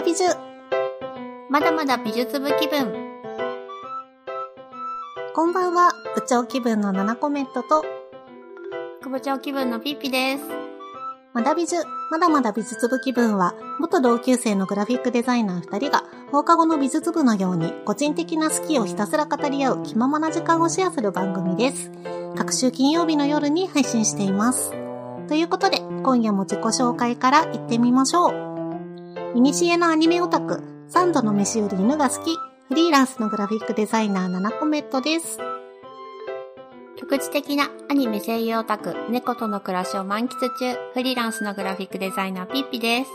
だ美術。まだまだ美術部気分。こんばんは、部長気分のナナコメントと、副部長気分のピッピです。まだ美術、まだまだ美術部気分は、元同級生のグラフィックデザイナー二人が、放課後の美術部のように、個人的な好きをひたすら語り合う気ままな時間をシェアする番組です。各週金曜日の夜に配信しています。ということで、今夜も自己紹介から行ってみましょう。ミニシエのアニメオタク、三度の飯より犬が好き、フリーランスのグラフィックデザイナー、ナナコメットです。局地的なアニメ声優オタク、猫との暮らしを満喫中、フリーランスのグラフィックデザイナーピッピです。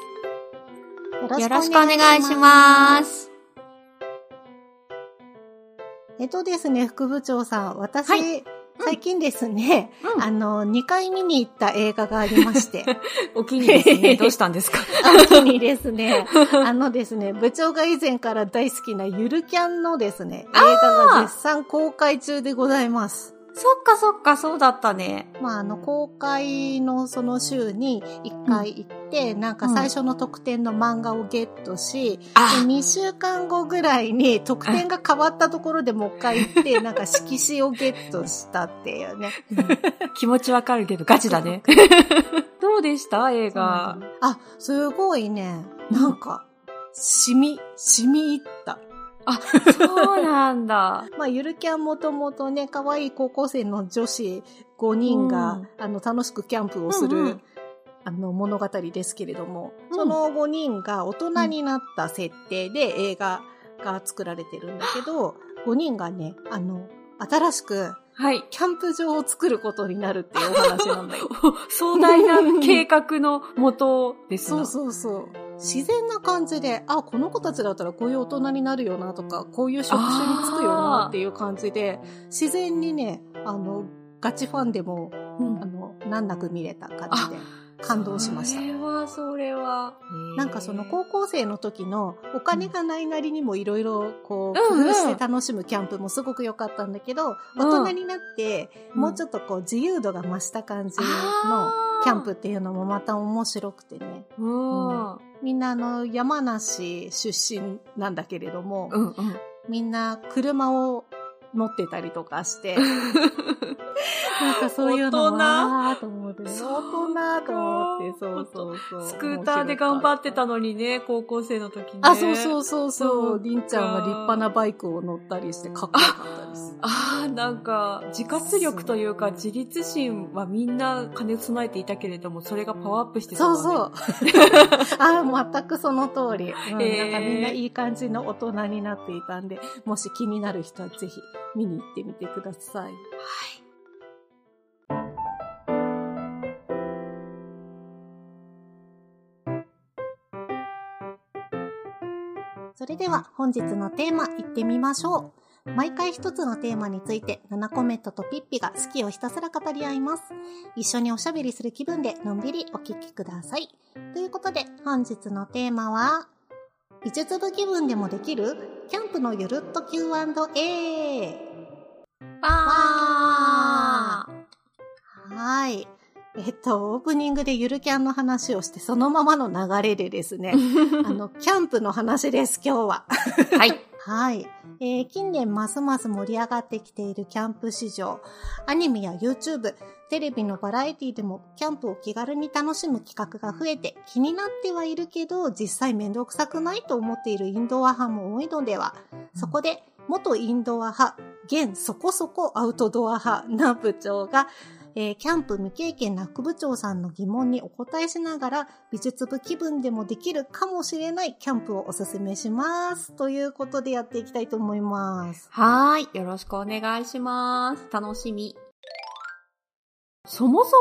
よよろしくお願いします。えっとですね、副部長さん、私、はい最近ですね、うん。あの、2回見に行った映画がありまして、お気に入りですね。どうしたんですか？あのにですね、あのですね、部長が以前から大好きなゆるキャンのですね、映画が絶賛公開中でございます。そっかそっか、そうだったね。まあ、あの、公開のその週に1回行って、なんか最初の特典の漫画をゲットし、あで2週間後ぐらいに特典が変わったところでもう一回行って、なんか色紙をゲットしたっていうね。気持ちわかるけどガチだね。どうでした？映画。あ、すごいね。なんか、染み、染み入った。あ、そうなんだ。まあ、ゆるキャンもともとね、可愛い高校生の女子5人が、あの、楽しくキャンプをする、うんうんあの、物語ですけれども、うんその5人が大人になった設定で映画が作られてるんだけど、5人がね、あの、新しくはい。キャンプ場を作ることになるっていうお話なんだよ。壮大な計画のもとですそうう。そうそう。自然な感じで、あ、この子たちだったらこういう大人になるよなとか、こういう職種に就くよなっていう感じで、自然にね、あの、ガチファンでも、うん。あの、難なく見れた感じで、感動しました。そ。れは、それは。なんかその高校生の時のお金がないなりにもいろいろこう工夫して楽しむキャンプもすごく良かったんだけど、うん。大人になってうん。もうちょっとこう自由度が増した感じのキャンプっていうのもまた面白くてね。うん。うんみんなあの山梨出身なんだけれども、うん。みんな車を乗ってたりとかして、なんかそういうの大人？わーと思って、大人と思って、そうそうそう。スクーターで頑張ってたのにね、高校生の時にね。あ、そうそうそうそそうう。りんちゃんは立派なバイクを乗ったりしてかっこよかった。ああ、なんか、自活力というか、自立心はみんな兼ね備えていたけれども、それがパワーアップしてたねうそう。あ、全くその通り。うんへーなんかみんないい感じの大人になっていたんで、もし気になる人はぜひ見に行ってみてください。それでは本日のテーマいってみましょう。毎回一つのテーマについて、7コメントとピッピが好きをひたすら語り合います。一緒におしゃべりする気分でのんびりお聞きください。ということで、本日のテーマは、美術部気分でもできるキャンプのゆるっと Q&A。パはい。えっと、オープニングでゆるキャンの話をして、そのままの流れでですね、あの、キャンプの話です、今日は。ーはい。はい。えー近年ますます盛り上がってきているキャンプ市場。アニメや YouTube、テレビのバラエティでもキャンプを気軽に楽しむ企画が増えて気になってはいるけど、実際めんどくさくないと思っているインドア派も多いのでは。そこで、元インドア派、現そこそこアウトドア派な部長が、えーキャンプ未経験な副部長さんの疑問にお答えしながら、美術部気分でもできるかもしれないキャンプをおすすめします。ということでやっていきたいと思います。はーい。よろしくお願いします。楽しみ。そもそ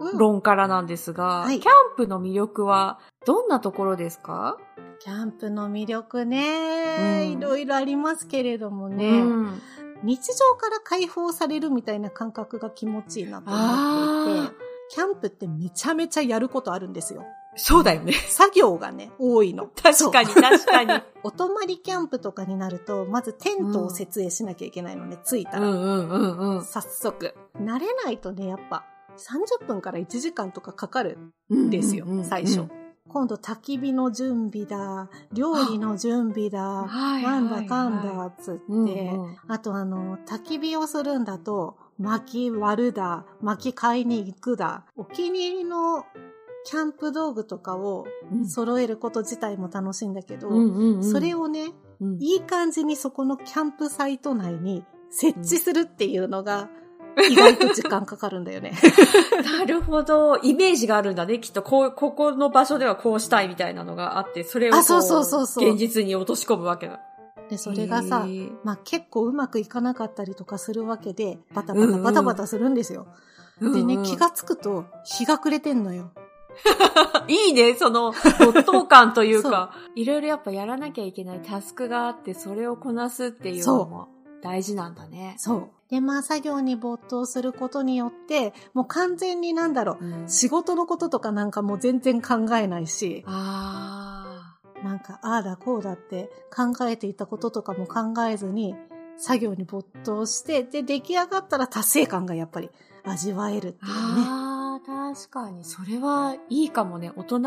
もうん論からなんですが、はいキャンプの魅力はどんなところですか？キャンプの魅力ね、うんいろいろありますけれどもね、うん日常から解放されるみたいな感覚が気持ちいいなと思っていあて、キャンプってめちゃめちゃやることあるんですよ。そうだよね。作業がね、多いの。確かに、確かに。お泊まりキャンプとかになると、まずテントを設営しなきゃいけないのね、着いたら。うんうんうんうん。早速。慣れないとね、やっぱ30分から1時間とかかかるんんですよ、最初。今度焚き火の準備だ、料理の準備だ、はいなんだかんだ、つって、うんうん。あとあの、焚き火をするんだと、薪割るだ、薪買いに行くだ、お気に入りのキャンプ道具とかをうん。揃えること自体も楽しいんだけど、うんうんうん。それをね、うん。いい感じにそこのキャンプサイト内に設置するっていうのが、意外と時間かかるんだよね。なるほど。イメージがあるんだね。きっと、こう、ここの場所ではこうしたいみたいなのがあって、それをこあそうそうそうそう現実に落とし込むわけだ。で、それがさまあ結構うまくいかなかったりとかするわけで、バタバタバタバタするんですよ。でね、気がつくと日が暮れてんのよ。いいね、その、没頭感というか、いろいろやっぱやらなきゃいけないタスクがあって、それをこなすっていうのも大事なんだね。そう。で、まあ作業に没頭することによって、もう完全になんだろう、うん仕事のこととかなんかもう全然考えないし、あなんかああだこうだって考えていたこととかも考えずに、作業に没頭して、で、出来上がったら達成感がやっぱり味わえるってーいうね。あー、確かに。それはいいかもね。大人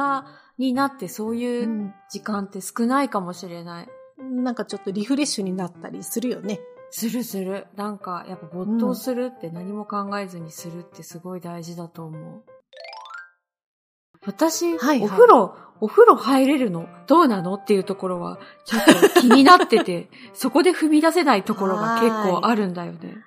になってそういううん時間って少ないかもしれない。なんかちょっとリフレッシュになったりするよね。するする。なんか、やっぱ没頭するって何も考えずにするってすごい大事だと思う。私、はいはいお風呂、お風呂入れるの？どうなの？っていうところは、ちょっと気になってて、そこで踏み出せないところが結構あるんだよね。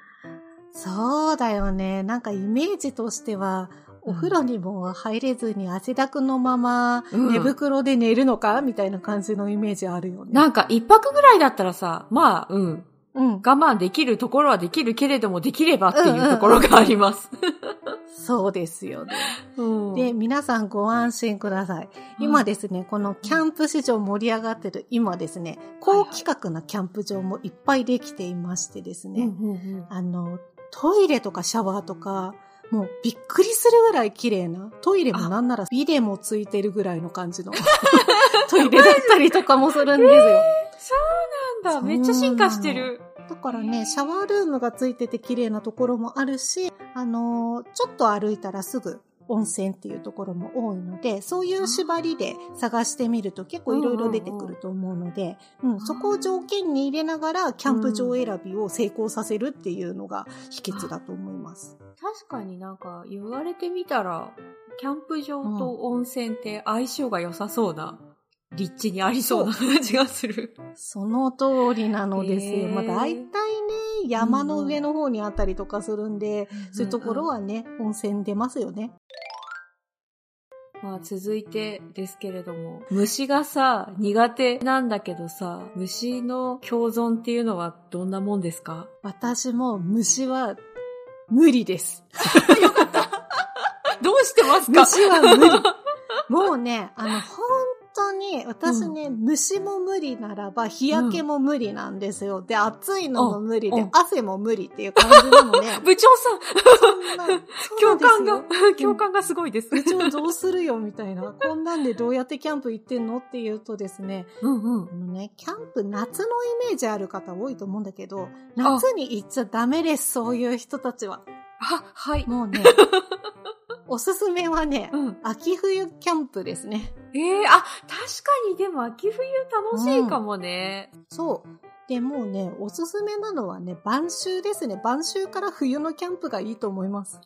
そうだよね。なんかイメージとしては、お風呂にも入れずに汗だくのままうん寝袋で寝るのか、みたいな感じのイメージあるよね。なんか一泊ぐらいだったらさ、まあ、うん、うん。我慢できるところはできるけれども、できればっていうところがあります。そうですよね。うんで、皆さんご安心ください。今ですね、このキャンプ市場盛り上がってる今ですね、高規格なキャンプ場もいっぱいできていましてですね、うんうんうんあの、トイレとかシャワーとか、もうびっくりするぐらい綺麗な。トイレもなんならビデもついてるぐらいの感じのトイレだったりとかもするんですよ。なんだ、めっちゃ進化してる。だからね、シャワールームがついてて綺麗なところもあるし、あのーちょっと歩いたらすぐ温泉っていうところも多いので、そういう縛りで探してみると結構いろいろ出てくると思うので、うん、そこを条件に入れながらキャンプ場選びを成功させるっていうのが秘訣だと思います。確かになんか言われてみたら、キャンプ場と温泉って相性が良さそうな、立地にありそうな感じがする。その通りなのですよ。まあ大体ね、山の上の方にあったりとかするんで、そういうところはね、温泉出ますよね。まあ続いてですけれども、虫がさ、苦手なんだけどさ、虫の共存っていうのはどんなもんですか？私も虫は無理です。どうしてますか？虫は無理。もうね、あの、本 当に、私ね、虫も無理ならば、日焼けも無理なんですよ。で、暑いのも無理でうんうん、汗も無理っていう感じなのね。部長さん、そんな 共感が共感がすごいです。部長どうするよみたいな。こんなんでどうやってキャンプ行ってんのって言うとですね、うんうんあ。のね、キャンプ夏のイメージある方多いと思うんだけど、夏に行っちゃダメです、そういう人たちは。あ、はい。もうね、おすすめはね、うん。秋冬キャンプですね。ええあ、確かにでも秋冬楽しいかもね。そう。で、もうね、おすすめなのはね、晩秋ですね。晩秋から冬のキャンプがいいと思います。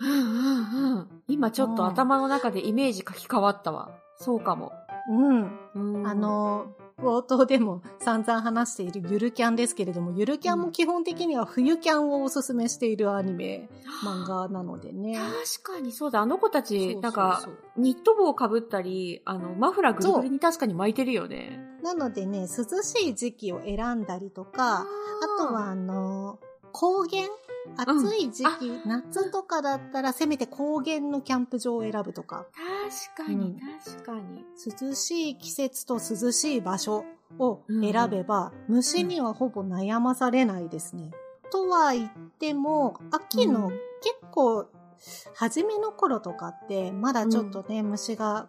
うんうんうん。今ちょっとうん頭の中でイメージ書き換わったわ。そうかも。うん。うんあ、の、冒頭でも散々話しているゆるキャンですけれども、ゆるキャンも基本的には冬キャンをおすすめしているアニメ、漫画なのでね。確かにそうだ。あの子たち、なんか、ニット帽をかぶったり、あの、マフラーぐるぐるに確かに巻いてるよね。なのでね、涼しい時期を選んだりとか、あとは、あの、高原暑い時期、夏とかだったらせめて高原のキャンプ場を選ぶとか、確かに、確かに。涼しい季節と涼しい場所を選べば、虫にはほぼ悩まされないですね。とは言っても、秋のうん。結構、初めの頃とかって、まだちょっとね、虫が、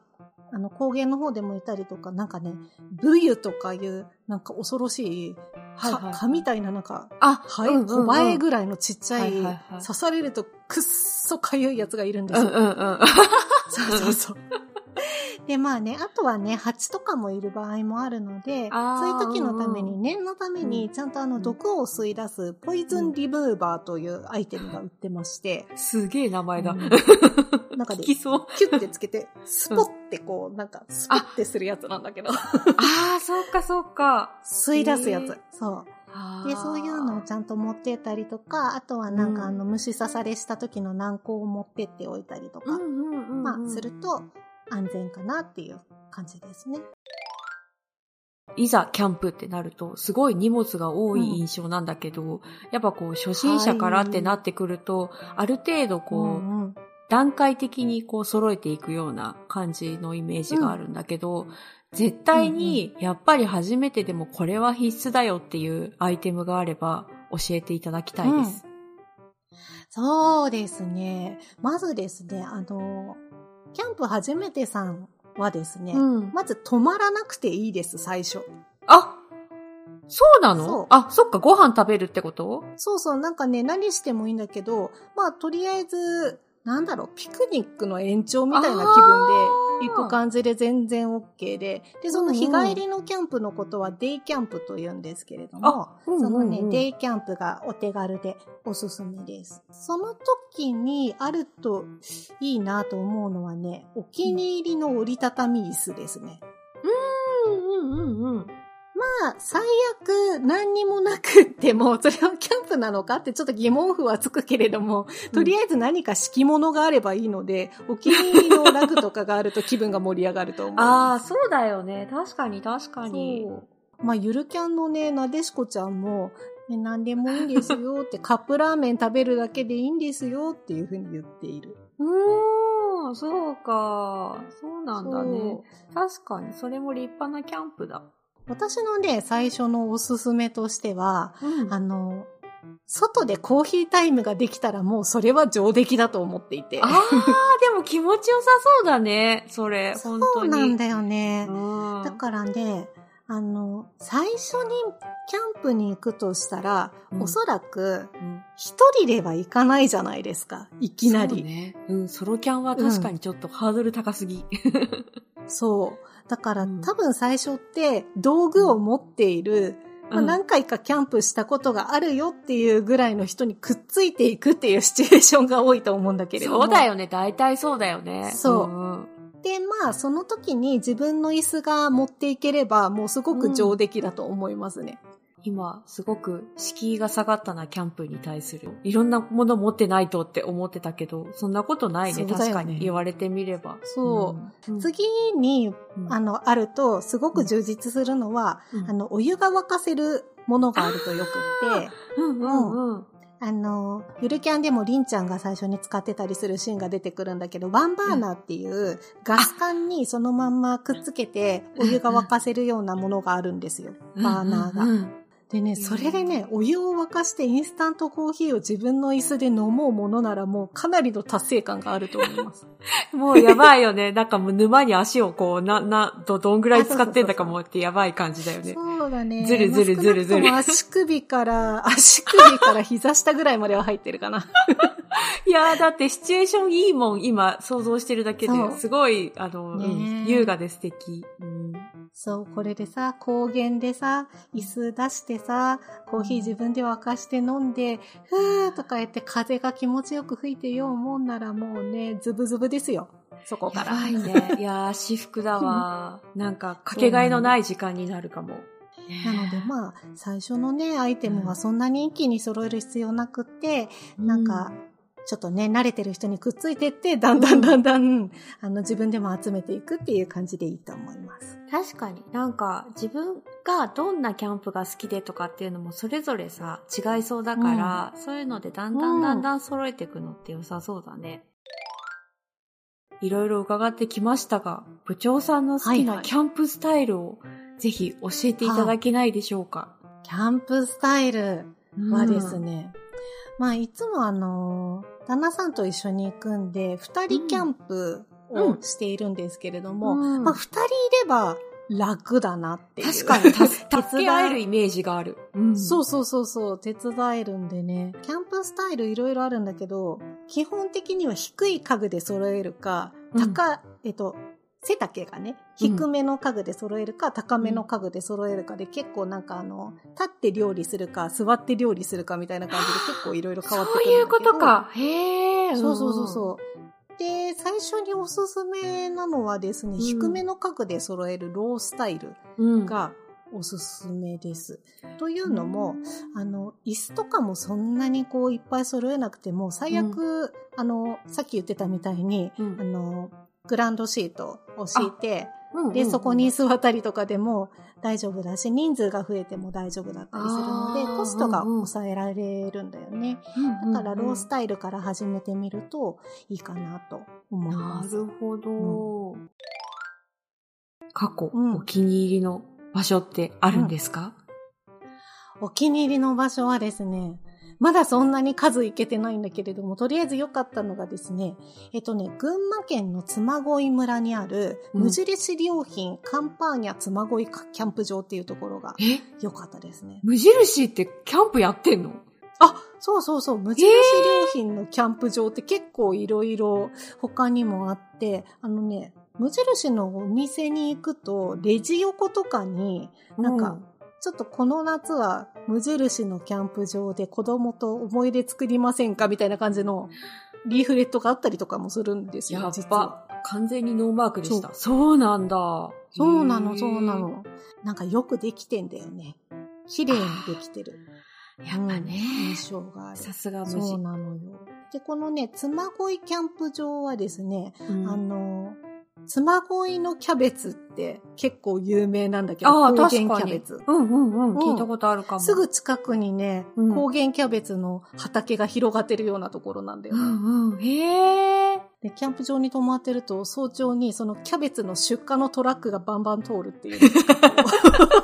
あの、高原の方でもいたりとか、なんかね、ブユとかいう、なんか恐ろしい、はいはいか蚊みたいななんか、あ、はい、うんうんうん。小バエぐらいのちっちゃい、刺されるとくっそかゆいやつがいるんですよ。うんうんうん。そうそうそう。で、まあね、あとはね、蜂とかもいる場合もあるので、そういう時のために、うん念のために、ちゃんとあの、毒を吸い出す、ポイズンリブーバーというアイテムが売ってまして、すげえ名前だ。うん なんか聞で、きそう。キュッてつけて、スポってこう、なんか、スポってするやつなんだけど、ああ、そうかそうか。吸い出すやつ。そう。で、そういうのをちゃんと持ってったりとか、あとはなんかうんあの、虫刺されした時の軟膏を持ってっておいたりとか、うんうんうんうん。まあ、すると安全かなっていう感じですね。いざキャンプってなると、すごい荷物が多い印象なんだけど、やっぱこう、初心者からってなってくると、ある程度こう、んうん段階的にこう揃えていくような感じのイメージがあるんだけど、絶対にやっぱり初めてでもこれは必須だよっていうアイテムがあれば教えていただきたいです。そうですね。まずですね、あの、キャンプ初めてさんはですね、うん。まず止まらなくていいです、最初。あそうなの？あ、そっか、ご飯食べるってこと？そうそう、なんかね、何してもいいんだけど、まあ、とりあえず、なんだろう、ピクニックの延長みたいな気分で行く感じで全然 OK で、で、その日帰りのキャンプのことはデイキャンプと言うんですけれども、うんそのね、うんうんデイキャンプがお手軽でおすすめです。その時にあるといいなと思うのはね、お気に入りの折りたたみ椅子ですね。うんうんうんうん。まあ、最悪何にもなくっても、それはキャンプなのかってちょっと疑問符はつくけれども、とりあえず何か敷物があればいいので、お気に入りのラグとかがあると気分が盛り上がると思う。ああ、そうだよね。確かに確かに。まあ、ゆるキャンのね、なでしこちゃんも、ね、何でもいいんですよって、カップラーメン食べるだけでいいんですよっていうふうに言っている。うーん、そうか。そうなんだね。確かに、それも立派なキャンプだ。私のね、最初のおすすめとしては、うんあの、外でコーヒータイムができたらもうそれは上出来だと思っていて。あー、でも気持ちよさそうだね。それ、そ う本当に。なんだよね。うんだからね、あの、最初にキャンプに行くとしたら、うんおそらくうん一人では行かないじゃないですか。いきなり。そうね。うん、ソロキャンは確かにちょっとハードル高すぎ。そう。だから、うん多分最初って道具を持っている、まあ、うん何回かキャンプしたことがあるよっていうぐらいの人にくっついていくっていうシチュエーションが多いと思うんだけれども。そうだよね。大体そうだよね。そうんで、まあ、その時に自分の椅子が持っていければ、もうすごく上出来だと思いますね。今、すごく敷居が下がったな、キャンプに対する。いろんなもの持ってないとって思ってたけど、そんなことないね。ね確かに言われてみれば。そううん。次に、うんあの、あると、すごく充実するのは、うんあの、お湯が沸かせるものがあるとよくって、うんうんうん。あの、ゆるキャンでもりんちゃんが最初に使ってたりするシーンが出てくるんだけど、ワンバーナーっていうガス管にそのまんまくっつけてお湯が沸かせるようなものがあるんですよ。バーナーが。でね、それでね、お湯を沸かしてインスタントコーヒーを自分の椅子で飲もうものならもうかなりの達成感があると思います。もうやばいよね。なんかもう沼に足をこう、な、な、ど、どんぐらい使ってんだかもってやばい感じだよね。そうだね。ずるずるずるずる足首から、足首から膝下ぐらいまでは入ってるかな。いやーだってシチュエーションいいもん、今想像してるだけで。すごい、あの、ねうん優雅で素敵。うんそう、これでさ、高原でさ、椅子出してさ、コーヒー自分で沸かして飲んで、ふーとか言って風が気持ちよく吹いてようもんならもうね、ズブズブですよ。そこから。やばいね。いやー、私服だわ。なんか、かけがえのない時間になるかも。なのでまあ、最初のね、アイテムはそんなに一気に揃える必要なくって、なんか、ちょっとね、慣れてる人にくっついてって、だんだんだんだん、あの、自分でも集めていくっていう感じでいいと思います。確かに。なんか、自分がどんなキャンプが好きでとかっていうのもそれぞれさ、違いそうだから、そういうのでだんだんだんだん揃えていくのって良さそうだね。いろいろ伺ってきましたが、部長さんの好きはいはないキャンプスタイルをぜひ教えていただけないでしょうか？キャンプスタイルはですね。ね、まあ、いつもあの、旦那さんと一緒に行くんで、二人キャンプをしているんですけれども、うん。まあ、二人いれば楽だなって。確かに、た手伝助け合えるイメージがある。うん。そうそうそうそう、手伝えるんでね。キャンプスタイルいろいろあるんだけど、基本的には低い家具で揃えるか、うん。えっと、背丈がね、低めの家具で揃えるか、高めの家具で揃えるかで、結構なんかあの、立って料理するか、座って料理するかみたいな感じで結構いろいろ変わってくる。そういうことか。へえ。そうそうそうそう。で、最初におすすめなのはですね、うん低めの家具で揃えるロースタイルうん。がおすすめです。というのも、あの、椅子とかもそんなにこういっぱい揃えなくても、最悪、あの、さっき言ってたみたいに、うんあの、グランドシートを敷いて、うんで、そこに、座ったりとかでも大丈夫だし、人数が増えても大丈夫だったりするのでコストが抑えられるんだよね。だから、ロースタイルから始めてみるといいかなと思いなます。るほど。過去、うん。お気に入りの場所ってあるんですか、お気に入りの場所はですね、まだそんなに数いけてないんだけれども、とりあえず良かったのがですね、えっとね、群馬県の妻恋村にあるうん。無印良品カンパーニャ妻恋キャンプ場っていうところがえ？良かったですね。無印ってキャンプやってんの？あ、そうそうそう、無印良品のキャンプ場って結構いろいろ他にもあって、あのね、無印のお店に行くと、レジ横とかに、なんか、ちょっとこの夏は無印のキャンプ場で子供と思い出作りませんかみたいな感じのリーフレットがあったりとかもするんですよ、やっ。ぱ、完全にノーマークでした。そうなんだ。そうなの、そうな。の。なんかよくできてんだよね。綺麗にできてる。やっぱね、うん印象がある。さすが無そう印。なのよ。で、このね、妻恋キャンプ場はですね、うんあの、妻恋のキャベツって結構有名なんだけど、高原キャベツ。。うんうんうん。うん聞いたことあるかも。すぐ近くにね、うん高原キャベツの畑が広がってるようなところなんだようね。んうん。へえ。で、キャンプ場に泊まってると、早朝にそのキャベツの出荷のトラックがバンバン通るっていう。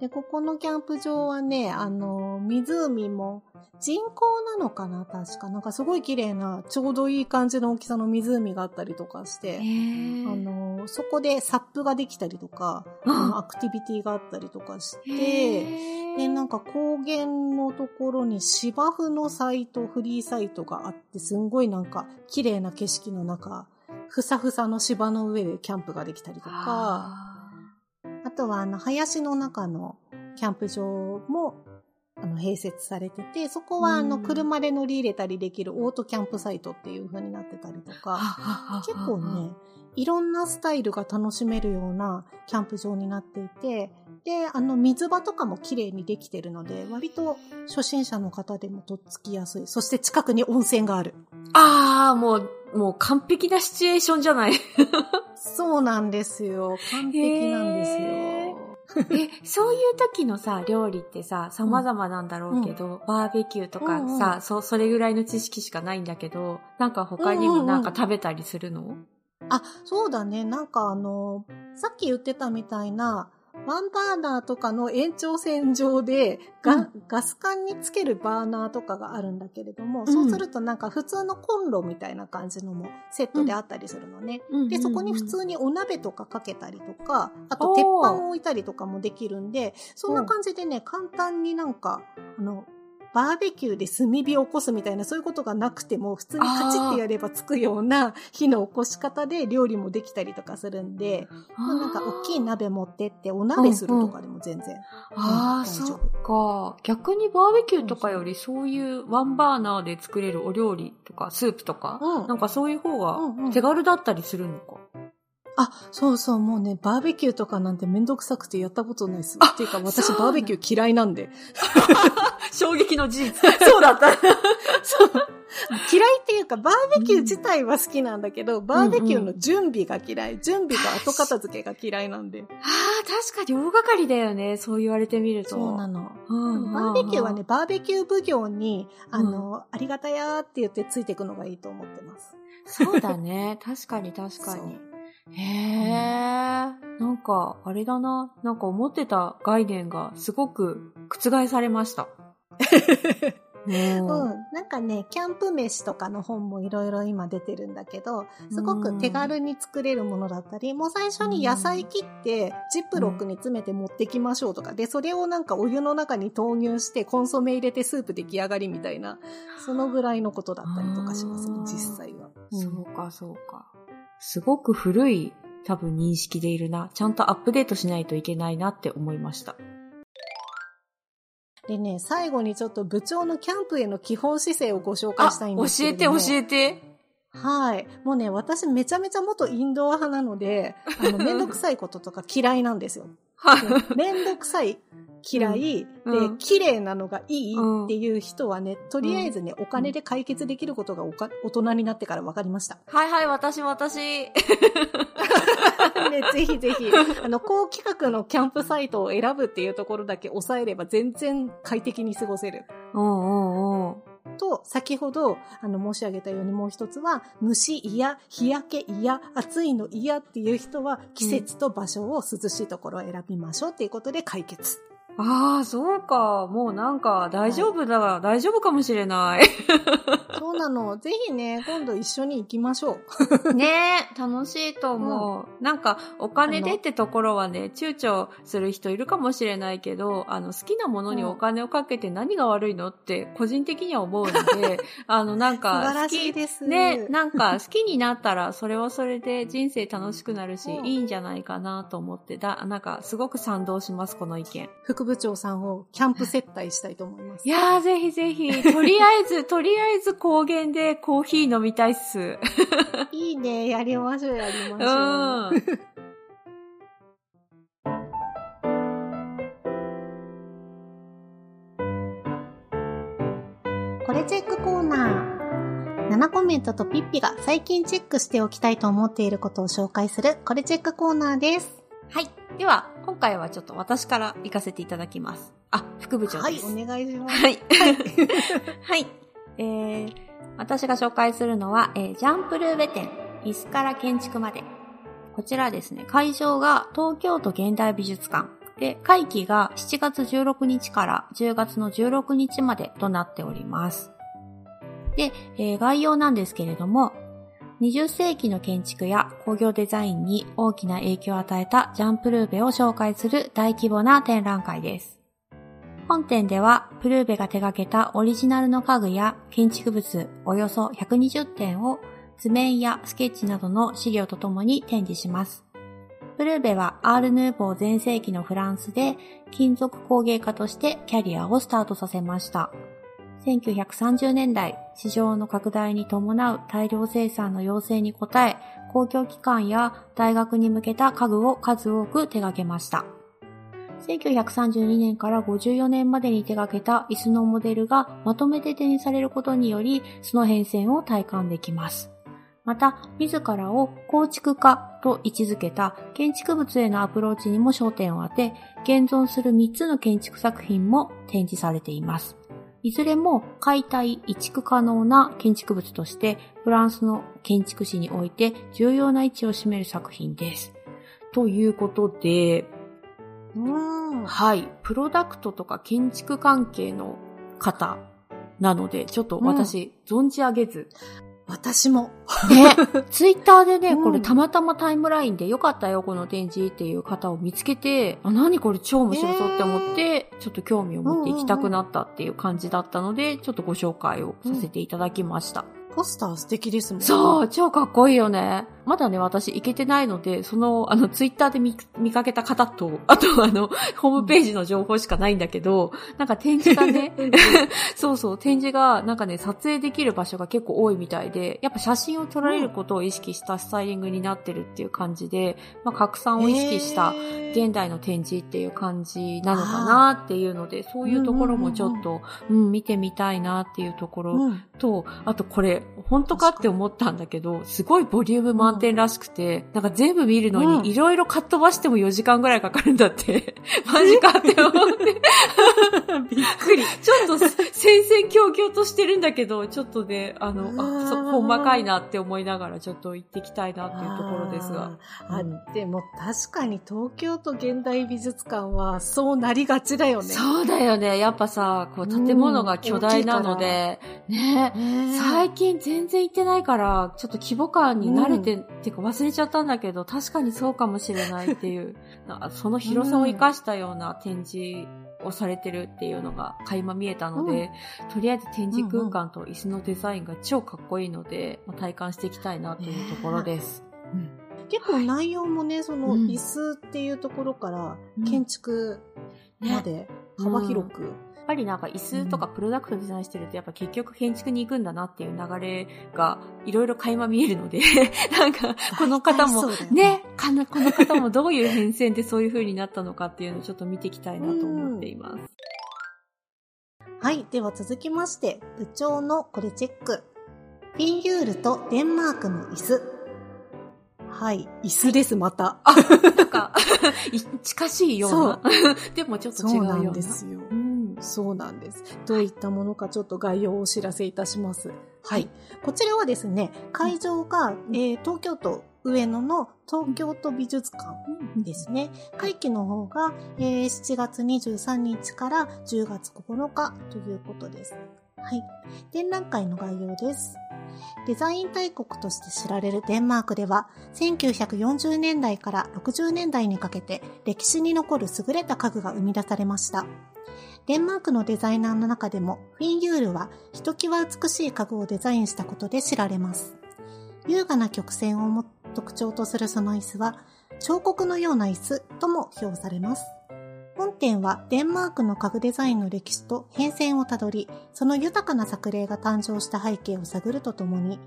で、ここのキャンプ場はね、あの、湖も人工なのかな確か。なんかすごい綺麗な、ちょうどいい感じの大きさの湖があったりとかして。あの、そこでサップができたりとか、アクティビティがあったりとかして、で、なんか高原のところに芝生のサイト、フリーサイトがあって、すんごいなんか綺麗な景色の中、ふさふさの芝の上でキャンプができたりとか、とはあの、林の中のキャンプ場も、あの、併設されてて、そこはあの、うん車で乗り入れたりできるオートキャンプサイトっていう風になってたりとーか、あ結構ね、いろんなスタイルが楽しめるようなキャンプ場になっていて、で、あの、水場とかも綺麗にできてるので、割と初心者の方でもとっつきやすい。そして近くに温泉がある。ああ、もう、もう完璧なシチュエーションじゃない。そうなんですよ。完璧なんですへよ。え、そういう時のさ、料理ってさ、様々なんだろうけど、バーベキューとかさ、うんうんそ、それぐらいの知識しかないんだけど、なんか他にもなんか食べたりするの、あ、そうだね。なんかあの、さっき言ってたみたいな、ワンバーナーとかの延長線上でガ,、うん。ガス管につけるバーナーとかがあるんだけれども、ん。そうするとなんか普通のコンロみたいな感じのもセットであったりするのね。で、そこに普通にお鍋とかかけたりとか、あと鉄板を置いたりとかもできるんで、そんな感じでね、簡単になんか、あの、バーベキューで炭火を起こすみたいなそういうことがなくても、普通にカチッてやればつくような火の起こし方で料理もできたりとかするんで、まあなんか大きい鍋持ってってお鍋するとかでも全然。ああ、うんそ大丈っか。逆にバーベキューとかよりそういうワンバーナーで作れるお料理とかスープとか、うんなんかそういう方がうんうん手軽だったりするのか。あ、そうそう、もうね、バーベキューとかなんてめんどくさくてやったことないです。っていうか私バーベキュー嫌いなんで。衝撃の事実。そうだった。そう。嫌いっていうか、バーベキュー自体は好きなんだけど、バーベキューの準備が嫌い。準備と後片付けが嫌いなんで。ああ、確かに大掛かりだよね。そう言われてみると。そうなの。うんバーベキューはね、、バーベキュー奉行に、あの、ありがたやーって言ってついていくのがいいと思ってます。そうだね。確かに確かに。へえ、なんか、あれだな。なんか思ってた概念がすごく覆されました。うんうん。なんかね、キャンプ飯とかの本もいろいろ今出てるんだけど、すごく手軽に作れるものだったり、もう最初に野菜切って、ジップロックに詰めて持ってきましょうとか、で、それをなんかお湯の中に投入して、コンソメ入れてスープ出来上がりみたいな、そのぐらいのことだったりとかしますね実際は。そうか、そうか。すごく古い多分認識でいるな。ちゃんとアップデートしないといけないなって思いました。でね、最後にちょっと部長のキャンプへの基本姿勢をご紹介したいんです教えて教えて。はい。もうね、私めちゃめちゃ元インドア派なので、あの、めんどくさいこととか嫌いなんですよ。はい。めんどくさい、嫌い、うんで、綺麗なのがいいうんっていう人はね、とりあえずね、お金で解決できることがおか大人になってから分かりました。はいはい、私私。ね、ぜひぜひ、あの、高規格のキャンプサイトを選ぶっていうところだけ抑えれば全然快適に過ごせる。うんうんうん。と、先ほど、あの、申し上げたようにもう一つは、虫嫌、日焼け嫌、暑いの嫌っていう人は、季節と場所を涼しいところを選びましょうっていうことで解決。ああ、そうか。もうなんか大丈夫だ、大丈夫かもしれない。そうなの。ぜひね、今度一緒に行きましょう。ねえ、楽しいと思う。なんか、お金でってところはね、躊躇する人いるかもしれないけど、あの、好きなものにお金をかけて何が悪いのって、個人的には思うので、あの、なん素か、晴らしいです。ね、なんか好きになったら、それはそれで人生楽しくなるし、うんいいんじゃないかなと思って、だ、なんか、すごく賛同します、この意見。副部長さんをキャンプ接待したいと思いますい。やー、ぜひぜひ、とりあえず、とりあえず高原でコーヒー飲みたいっす。いいね。やりましょう、やりうましょう。ん。これチェックコーナー。7コメントとピッピが最近チェックしておきたいと思っていることを紹介するこれチェックコーナーです。はい。では、今回はちょっと私から行かせていただきます。あ、副部長はい、です。お願いします。はい。はい。えー、私が紹介するのは、えージャンプルーベ店、椅子から建築まで。こちらですね、会場が東京都現代美術館。で、会期が7月16日から10月の16日までとなっております。で、えー概要なんですけれども、20世紀の建築や工業デザインに大きな影響を与えたジャンプルーベを紹介する大規模な展覧会です。本展では、プルーベが手掛けたオリジナルの家具や建築物およそ120点を図面やスケッチなどの資料とともに展示します。プルーベはアール・ヌーボー全盛期のフランスで金属工芸家としてキャリアをスタートさせました。1930年代、市場の拡大に伴う大量生産の要請に応え、公共機関や大学に向けた家具を数多く手掛けました。1932年から54年までに手掛けた椅子のモデルがまとめて展示されることにより、その変遷を体感できます。また、自らを構築家と位置づけた建築物へのアプローチにも焦点を当て、現存する3つの建築作品も展示されています。いずれも解体移築可能な建築物として、フランスの建築史において重要な位置を占める作品です。ということで、うん。はい。プロダクトとか建築関係の方なので、ちょっと私、存じ上げず。私も。ね、ツイッターでね、うんこれたまたまタイムラインでよかったよ、この展示っていう方を見つけて、あ、何これ超面白そうって思って、ちょっと興味を持って行きたくなったっていう感じだったので、ちょっとご紹介をさせていただきました。ポスター素敵ですもん。そう、超かっこいいよね。まだね、私行けてないので、その、あの、ツイッターで見見かけた方と、あとあの、ホームページの情報しかないんだけど、なんか展示がね、そうそう、展示がなんかね、撮影できる場所が結構多いみたいで、やっぱ写真を撮られることを意識したスタイリングになってるっていう感じで、まあ、拡散を意識した現代の展示っていう感じなのかなっていうので、そういうところもちょっと、うん、見てみたいなっていうところうん。と、あとこれ、本当かって思ったんだけど、すごいボリューム満点らしくて、なんか全部見るのうんにいろいろかっ飛ばしても4時間ぐらいかかるんだって。マジかって思って。びっくり。ちょっと戦々恐々としてるんだけど、ちょっとね、あの、あ、そう、ほんまかいなって思いながらちょっと行ってきたいなっていうところですが。あー。うんあ、でも確かに東京都現代美術館はそうなりがちだよね。そうだよね。やっぱさ、こう建物が巨大なので、ね、最近全然行ってないから、ちょっと規模感に慣れて、っていうか忘れちゃったんだけど、確かにそうかもしれないっていう、なその広さを生かしたような展示をされてるっていうのが垣間見えたので、とりあえず展示空間と椅子のデザインが超かっこいいので、まあ体感していきたいなというところです。うん。結構内容もね、そのうん。椅子っていうところからうん。建築まで幅広く、ぱりなんか椅子とかプロダクトデザインしてるとやっぱ結局建築に行くんだなっていう流れがいろいろ垣間見えるので、なんかこの方もね、この方もどういう変遷でそういう風になったのかっていうのをちょっと見ていきたいなと思っています。はい。では続きまして、部長のこれチェック。フィンユールとデンマークの椅子。はい。椅子です、また。なんか、い近しいような。でもちょっと違うような。そうなんですよ。うん。そうなんです。どういったものかちょっと概要をお知らせいたします。はい。こちらはですね、会場が、えー東京都上野の東京都美術館ですね。会期の方が、えー7月23日から10月9日ということです。はい。展覧会の概要です。デザイン大国として知られるデンマークでは、1940年代から60年代にかけて歴史に残る優れた家具が生み出されました。デンマークのデザイナーの中でも、フィンユールはひときわ美しい家具をデザインしたことで知られます。優雅な曲線をも特徴とするその椅子は、彫刻のような椅子とも評されます。本展はデンマークの家具デザインの歴史と変遷をたどり、その豊かな作例が誕生した背景を探るとともに、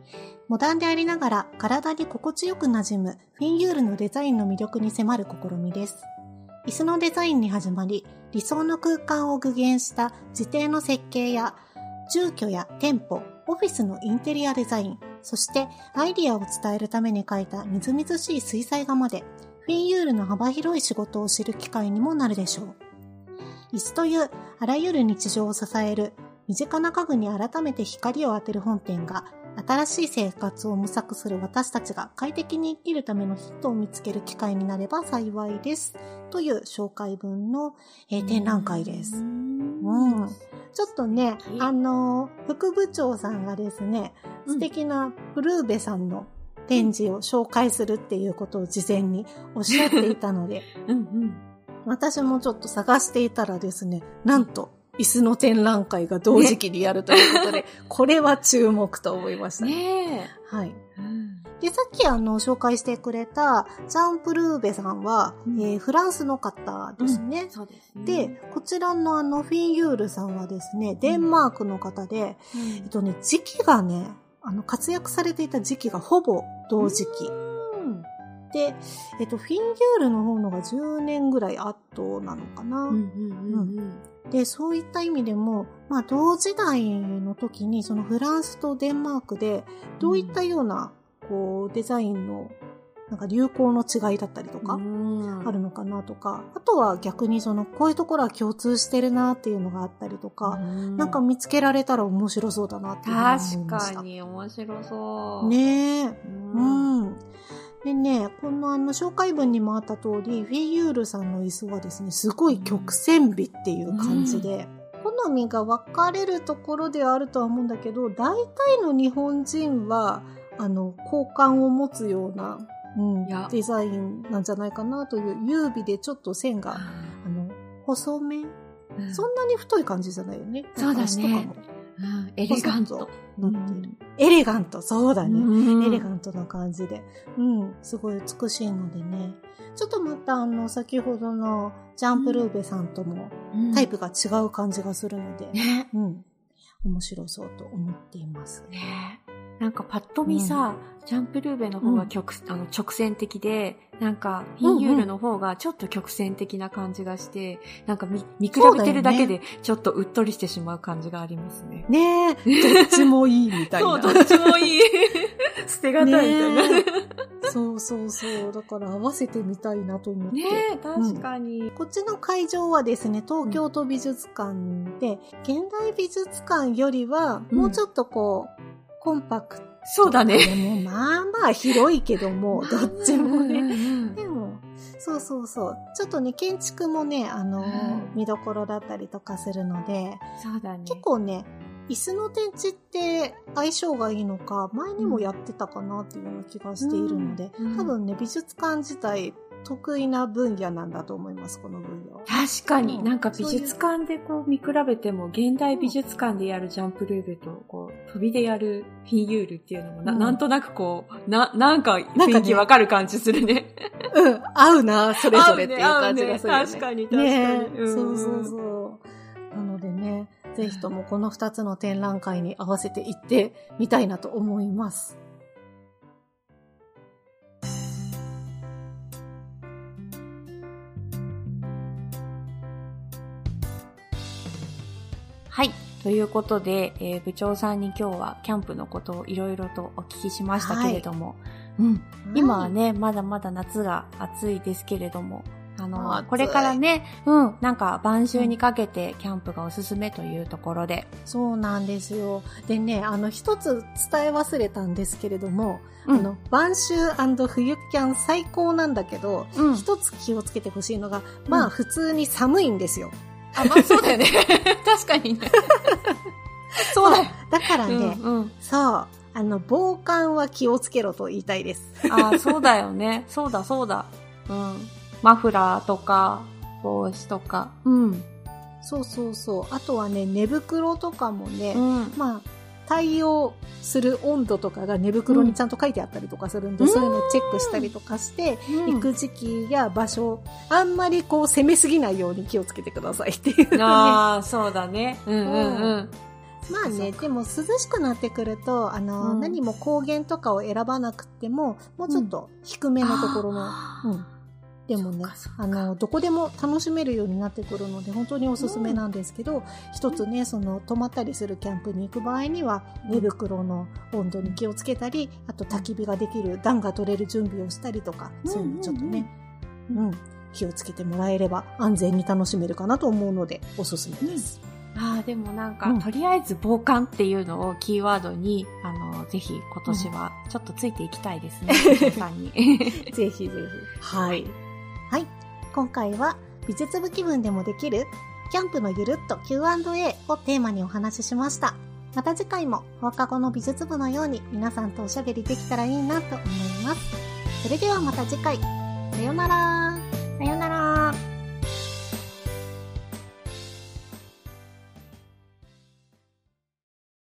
モダンでありながら体に心地よく馴染むフィンユールのデザインの魅力に迫る試みです。椅子のデザインに始まり、理想の空間を具現した自邸の設計や、住居や店舗、オフィスのインテリアデザイン、そしてアイディアを伝えるために描いたみずみずしい水彩画まで、フィンユールの幅広い仕事を知る機会にもなるでしょう。椅子というあらゆる日常を支える身近な家具に改めて光を当てる本店が新しい生活を模索する私たちが快適に生きるためのヒットを見つける機会になれば幸いです。という紹介文の、えー展覧会です。うん。ちょっとね、いあのー副部長さんがですね、素敵なブルーベさんの展示を紹介するっていうことを事前におっしゃっていたので、うんうん。私もちょっと探していたらですね、なんと、椅子の展覧会が同時期にやるということで、これは注目と思いましたね。ねはい。で、さっきあの、紹介してくれた、ジャンプルーベさんは、うんえーフランスの方ですね。そうですね。で、こちらのあの、フィンユールさんはですね、デンマークの方で、えっとね、時期がね、あの、活躍されていた時期がほぼ同時期。うん。で、えっと、フィンユールの方のが10年ぐらい後なのかな。うんうんうんで、そういった意味でも、まあ、同時代の時に、そのフランスとデンマークで、どういったような、こう、デザインの、なんか流行の違いだったりとか、うん。あるのかなとか、あとは逆にその、こういうところは共通してるなっていうのがあったりとか、うんなんか見つけられたら面白そうだなって思い確ました。かに面白そう。ねえ。う。うんん。でね、このあの紹介文にもあった通り、フィーユールさんの椅子はですね、すごい曲線美っていう感じで、好みが分かれるところではあるとは思うんだけど、大体の日本人は、あの、好感を持つような、うんデザインなんじゃないかなという、優美でちょっと線が、あの、細め、うん。そんなに太い感じじゃないよね。そうだね。足とかも。うん。エレガント。なっている。エレガント、そうだね。うんエレガントな感じで。うん、すごい美しいのでね。ちょっとまたあの、先ほどのジャンプルーベさんともうんタイプが違う感じがするので、ね。うん、面白そうと思っています。ねなんかパッと見さ、ジャンプルーベの方が曲、あの直線的で、なんかフィンユールの方がちょっと曲線的な感じがして、なんか見見比べてるだけでちょっとうっとりしてしまう感じがありますね。ねえ、どっちもいいみたいな。そう、どっちもいい。捨てがたいみたいな。ねそうそうそう。だから合わせてみたいなと思って。ねえ、確かに。こっちの会場はですね、東京都美術館で、現代美術館よりは、うんもうちょっとこう、コンパクト。そうだね。でも、まあまあ広いけども、どっちもね。ね。でも、そうそうそう。ちょっとね、建築もね、あの、うん見どころだったりとかするので、そうだね。結構ね、椅子の展示って相性がいいのか、前にもやってたかなっていうような気がしているので、うん多分ね、美術館自体得意な分野なんだと思います、この分野は。確かに、うんなんか美術館でこう見比べても、現代美術館でやるジャンプルールと、こう、飛びでやるフィンユールっていうのもな、うんなんとなくこう、な、なんか雰囲気わかる感じするね。うん、合うな、それぞれっていう感じがするよね。合うね確かに確かに。ねえ、んそうそうそう。なのでね、ぜひともこの二つの展覧会に合わせて行ってみたいなと思います。はい。ということで、えー部長さんに今日はキャンプのことをいろいろとお聞きしましたけれども、うん。今はね、まだまだ夏が暑いですけれども、あの、これからね、うん、なんか晩秋にかけてキャンプがおすすめというところで、そうなんですよ。でね、あの、一つ伝え忘れたんですけれども、うんあの、晩秋冬キャン最高なんだけど、うん。一つ気をつけてほしいのが、まうんあ、普通に寒いんですよ。あ、まあそうだよね。確かにね。そうだよ。だからね、うんうん。そう、あの、防寒は気をつけろと言いたいです。あ、そうだよね。そうだそうだ。うん。マフラーとか、帽子とか。うん。そうそうそう。あとはね、寝袋とかもね、うん。まあ、対応する温度とかが寝袋にちゃんと書いてあったりとかするんで、うんそういうのをチェックしたりとかして、行く時期や場所、あんまりこう攻めすぎないように気をつけてくださいっていう、ね。ああ、そうだね。うんうんうん。まあね、でも涼しくなってくると、あの、うん何も高原とかを選ばなくても、もうちょっと低めのところの、うん。でもねあの、どこでも楽しめるようになってくるので、本当におすすめなんですけど、一つね、その、泊まったりするキャンプに行く場合には、うん寝袋の温度に気をつけたり、あと焚き火ができる、暖が取れる準備をしたりとか、うんそういうのちょっとね、うん、気をつけてもらえれば安全に楽しめるかなと思うので、おすすめです。ああ、でもなんか、うんとりあえず防寒っていうのをキーワードに、あの、ぜひ今年はちょっとついていきたいですね、皆さんに。ぜひぜひ。はい。はい。今回は美術部気分でもできるキャンプのゆるっと Q&A をテーマにお話ししました。また次回も放課後の美術部のように皆さんとおしゃべりできたらいいなと思います。それではまた次回。さよならさよなら